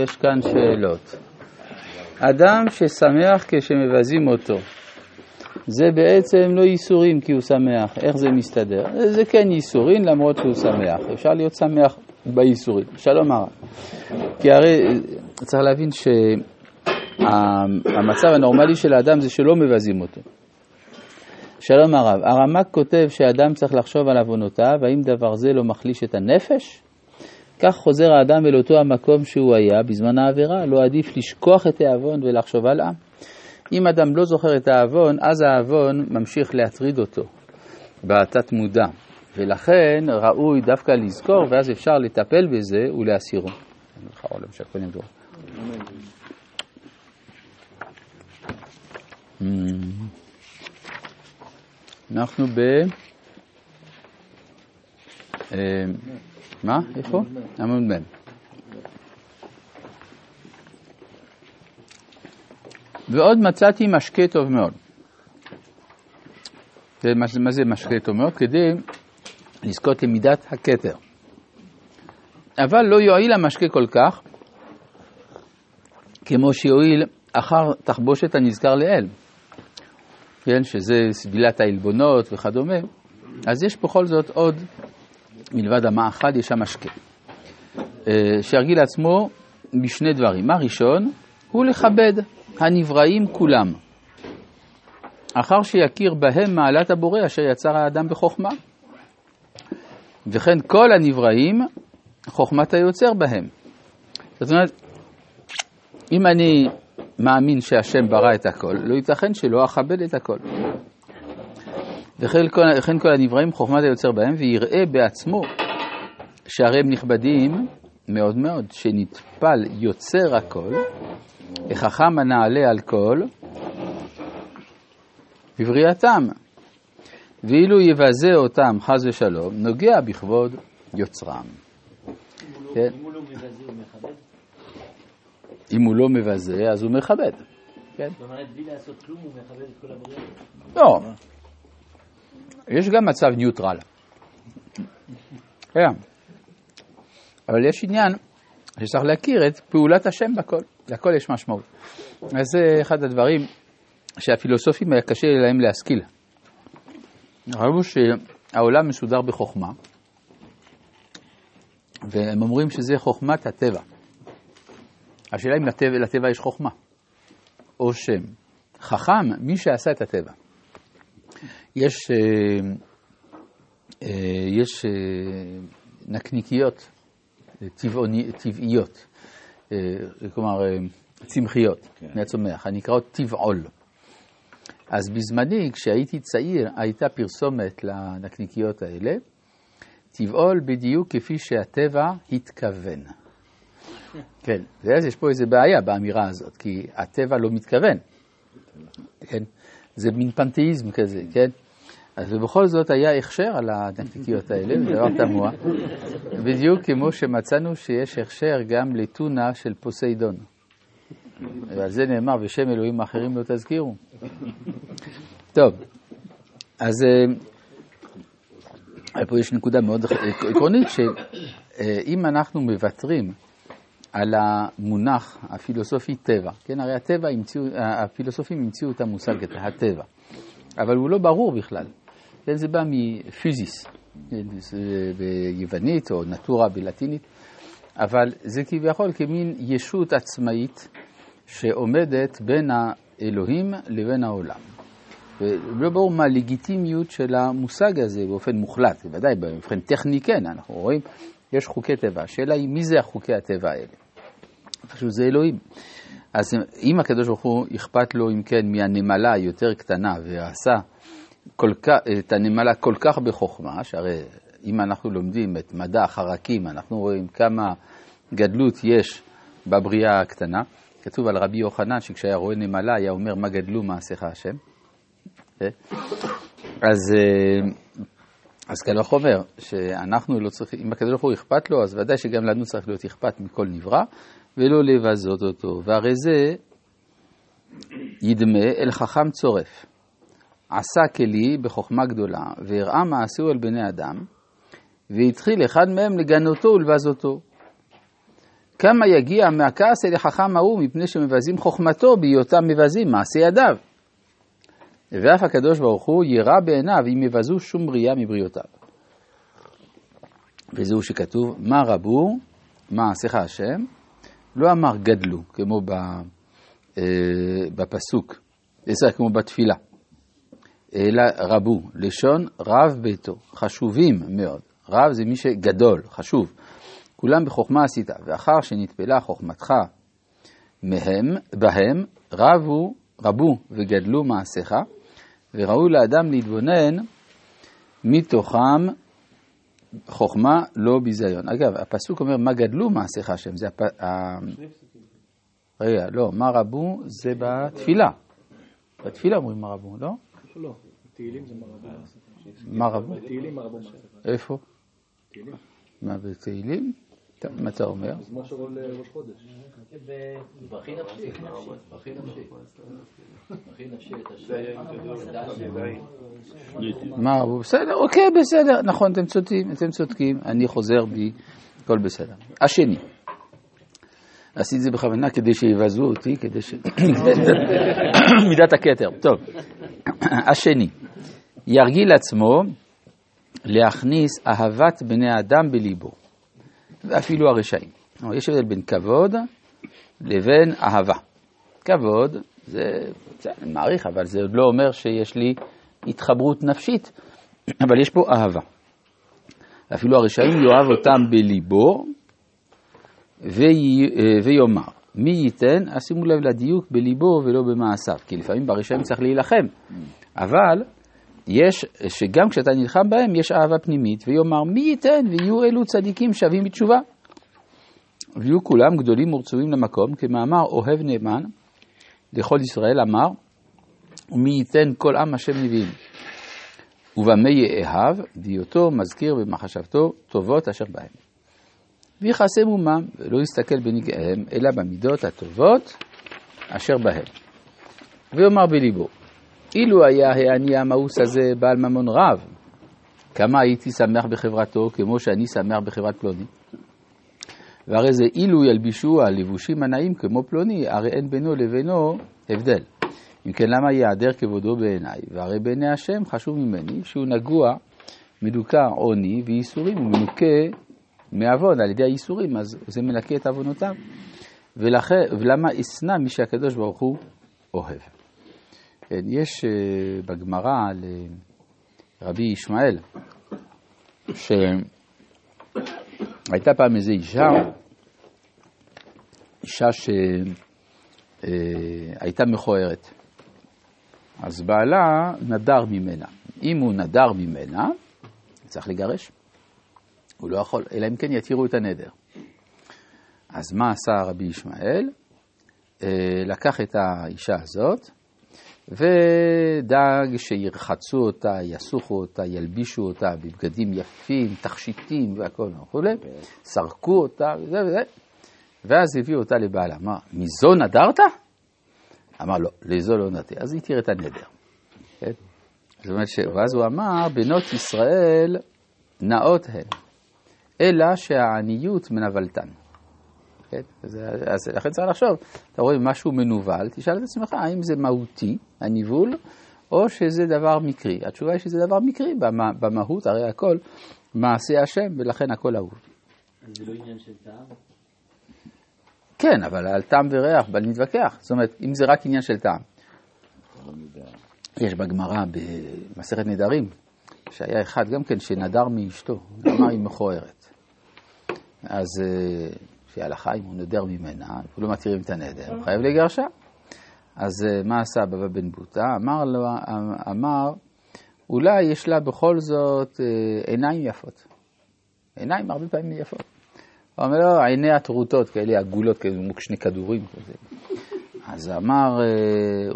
יש כאן שאלות. אדם ששמח כשמבזים אותו, זה בעצם לא ייסורים כי הוא שמח, איך זה מסתדר? זה כן ייסורים למרות שהוא שמח, אפשר להיות שמח בייסורים. שלום הרב. כי הרי צריך להבין שהמצב הנורמלי של האדם זה שלא מבזים אותו. שלום הרב, הרמ"ק כותב שאדם צריך לחשוב על עוונותיו, האם דבר זה לא מחליש את הנפש? כך חוזר האדם אל אותו המקום שהוא היה בזמן העבירה, לא עדיף לשכוח את העוון ולחשוב הלאה. אם אדם לא זוכר את העוון, אז העוון ממשיך להטריד אותו בתת מודע, ולכן ראוי דווקא לזכור, ואז אפשר לטפל בזה ולהסירו. אנחנו ב... מה? איפה? עמוד מ'. ועוד מצאתי משקה טוב מאוד. מה זה משקה טוב מאוד? כדי לזכות למידת הכתר. אבל לא יועיל המשקה כל כך, כמו שיועיל אחר תחבושת הנזכר לאל, כן, שזה סבילת העלבונות וכדומה, אז יש בכל זאת עוד מלבד המאכל יש שם משקה. אה, שירגיל לעצמו בשני דברים. מה ראשון? הוא לכבד הנבראים כולם. אחר שיכיר בהם מעלת הבורא אשר יצר האדם בחוכמה. וכן כל הנבראים, חוכמת היוצר בהם. זאת אומרת, אם אני מאמין שהשם ברא את הכל, לא ייתכן שלא אכבד את הכל. וכן כל, כל הנבראים חוכמת היוצר בהם, ויראה בעצמו שהרי הם נכבדים מאוד מאוד, שנטפל יוצר הכל, החכם הנעלה על כל, בבריאתם. ואילו יבזה אותם, חס ושלום, נוגע בכבוד יוצרם. כן? אם הוא לא מבזה, אז הוא מכבד. כן? זאת אומרת, בלי לעשות כלום הוא מכבד את כל הבריאה? לא. יש גם מצב ניוטרל. כן. אבל יש עניין שצריך להכיר את פעולת השם בכל, לכל יש משמעות. אז זה אחד הדברים שהפילוסופים היה קשה להם להשכיל. ראו שהעולם מסודר בחוכמה, והם אומרים שזה חוכמת הטבע. השאלה אם לטבע, לטבע יש חוכמה, או שם. חכם, מי שעשה את הטבע. יש, אה, אה, יש אה, נקניקיות טבעוני, טבעיות, כלומר צמחיות כן. מהצומח, הנקראות טבעול. אז בזמני, כשהייתי צעיר, הייתה פרסומת לנקניקיות האלה, טבעול בדיוק כפי שהטבע התכוון. כן, ואז יש פה איזו בעיה באמירה הזאת, כי הטבע לא מתכוון. כן? זה מין פנתאיזם כזה, כן? אז ובכל זאת היה הכשר על הנקניקיות האלה, זה דבר תמוה, בדיוק כמו שמצאנו שיש הכשר גם לטונה של פוסיידון. ועל זה נאמר, בשם אלוהים האחרים לא תזכירו. טוב, אז אה, פה יש נקודה מאוד עקרונית, שאם אנחנו מוותרים על המונח הפילוסופי טבע, כן, הרי הטבע המציאו, הפילוסופים המציאו את המושג הטבע, אבל הוא לא ברור בכלל. כן, זה בא מפיזיס, כן, ביוונית או נטורה בלטינית, אבל זה כביכול כמין ישות עצמאית שעומדת בין האלוהים לבין העולם. ולא ברור מה הלגיטימיות של המושג הזה באופן מוחלט, בוודאי באופן טכני כן, אנחנו רואים, יש חוקי טבע. השאלה היא מי זה החוקי הטבע האלה? פשוט זה אלוהים. אז אם הקדוש ברוך הוא אכפת לו אם כן מהנמלה היותר קטנה ועשה כך, את הנמלה כל כך בחוכמה, שהרי אם אנחנו לומדים את מדע החרקים, אנחנו רואים כמה גדלות יש בבריאה הקטנה. כתוב על רבי יוחנן שכשהיה רואה נמלה היה אומר מה גדלו מעשיך השם. אה? אז, אה, אז קל וחומר, שאנחנו לא צריכים, אם הקדוש ברוך הוא אכפת לו, אז ודאי שגם לנו צריך להיות אכפת מכל נברא, ולא לבזות אותו. והרי זה ידמה אל חכם צורף. עשה כלי בחוכמה גדולה, והראה מעשהו על בני אדם, והתחיל אחד מהם לגנותו ולבזותו. כמה יגיע מהכעס אל החכם ההוא מפני שמבזים חוכמתו בהיותם מבזים מעשי ידיו. ואף הקדוש ברוך הוא יירא בעיניו אם יבזו שום בריאה מבריאותיו. וזהו שכתוב, מה רבו, מה עשיך השם, לא אמר גדלו, כמו אה, בפסוק, כמו בתפילה, אלא רבו, לשון רב ביתו, חשובים מאוד. רב זה מי שגדול, חשוב. כולם בחוכמה עשית, ואחר שנטפלה חוכמתך מהם, בהם, רבו, רבו וגדלו מעשיך, וראוי לאדם להתבונן מתוכם חוכמה לא ביזיון. אגב, הפסוק אומר, מה גדלו מעשיך השם? זה הפ... רגע, לא, מה רבו זה בתפילה. בתפילה אומרים מה רבו, לא? לא, תהילים זה מה רבו. מה רבו? תהילים מה רבו איפה? תהילים. מה בתהילים? מה אתה אומר? מזמור של ראש חודש. ברכי נפשי, ברכי נפשי. ברכי נפשי. מה? בסדר, אוקיי, בסדר, נכון, אתם צודקים, אתם צודקים, אני חוזר בי, הכל בסדר. השני, עשיתי את זה בכוונה כדי שיבזו אותי, כדי ש... מידת הכתר, טוב. השני, ירגיל עצמו להכניס אהבת בני אדם בליבו, ואפילו הרשעים. יש הבדל בין כבוד לבין אהבה. כבוד, זה, זה אני מעריך, אבל זה עוד לא אומר שיש לי התחברות נפשית, אבל יש פה אהבה. אפילו הרשעים יאהב אותם בליבו וי, ויאמר, מי ייתן, אז שימו לב לדיוק בליבו ולא במעשיו, כי לפעמים ברשעים צריך להילחם, אבל יש, שגם כשאתה נלחם בהם יש אהבה פנימית, ויאמר מי ייתן ויהיו אלו צדיקים שווים בתשובה. ויהיו כולם גדולים ורצויים למקום, כמאמר אוהב נאמן, לכל ישראל אמר, ומי ייתן כל עם השם נביאים. ובמה יאהב, בהיותו מזכיר במחשבתו טובות אשר בהם. ויכסה מומם, ולא יסתכל בנגעיהם, אלא במידות הטובות אשר בהם. ויאמר בליבו, אילו היה העני המאוס הזה בעל ממון רב, כמה הייתי שמח בחברתו כמו שאני שמח בחברת פלוני. והרי זה אילו ילבישו הלבושים הנאים כמו פלוני, הרי אין בינו לבינו הבדל. אם כן, למה ייעדר כבודו בעיניי? והרי בעיני השם חשוב ממני שהוא נגוע, מדוכא עוני וייסורים, הוא מנוקה מעוון על ידי הייסורים, אז זה מנקה את עוונותיו. ולכן, ולמה אשנא מי שהקדוש ברוך הוא אוהב. כן, יש uh, בגמרא לרבי ישמעאל, שהייתה פעם איזו אישה, אישה שהייתה uh, מכוערת. אז בעלה נדר ממנה. אם הוא נדר ממנה, צריך לגרש. הוא לא יכול, אלא אם כן יתירו את הנדר. אז מה עשה רבי ישמעאל? לקח את האישה הזאת ודאג שירחצו אותה, יסוכו אותה, ילבישו אותה בבגדים יפים, תכשיטים והכל וכולי, סרקו אותה וזה וזה, ואז הביאו אותה לבעלה. אמר, מזו נדרת? אמר לא, לזו לא נדרתי. אז התיר את הנדר. כן? זאת אומרת ש... ואז הוא אמר, בנות ישראל נאות הן, אלא שהעניות מנוולתן. כן? אז, אז לכן צריך לחשוב, אתה רואה משהו מנוול, תשאל את עצמך האם זה מהותי, הניוול, או שזה דבר מקרי. התשובה היא שזה דבר מקרי במה, במהות, הרי הכל מעשה השם, ולכן הכל אהוב. אז זה לא עניין של טעם? כן, אבל על טעם וריח, בל נתווכח. זאת אומרת, אם זה רק עניין של טעם. יש בגמרא, במסכת נדרים, שהיה אחד גם כן שנדר מאשתו, אמר היא מכוערת. אז לפי ההלכה, אם הוא נדר ממנה, לא מתירים את הנדר, הוא חייב לגרשה. אז מה עשה בבא בן בוטה? אמר לו, אמר, אולי יש לה בכל זאת עיניים יפות. עיניים הרבה פעמים יפות. הוא אומר לו, עיני הטרוטות כאלה עגולות, כאלה כמו שני כדורים כזה. אז אמר,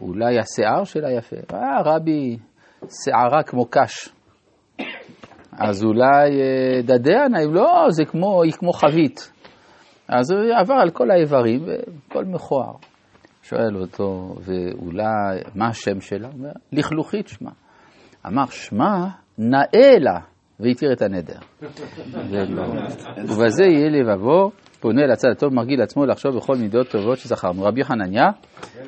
אולי השיער שלה יפה. אה, רבי, שערה כמו קש. אז אולי דדיה נעים, לא, זה כמו, היא כמו חבית. אז הוא עבר על כל האיברים, וכל מכוער. שואל אותו, ואולי, מה השם שלה? הוא אומר, לכלוכית שמה. אמר, שמה נאה לה, והתיר את הנדר. לא. ובזה יהיה לבבו, פונה לצד הטוב, מרגיל עצמו לחשוב בכל מידות טובות שזכרנו. רבי חנניה,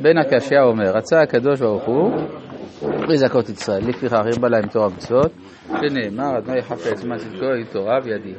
בן הקשיא אומר, רצה הקדוש ברוך הוא פרי זכות ישראל, לפיכך הרבה להם תורה ומצוות, שנאמר, אדוני חפץ זמן צדקו, תורה וידי.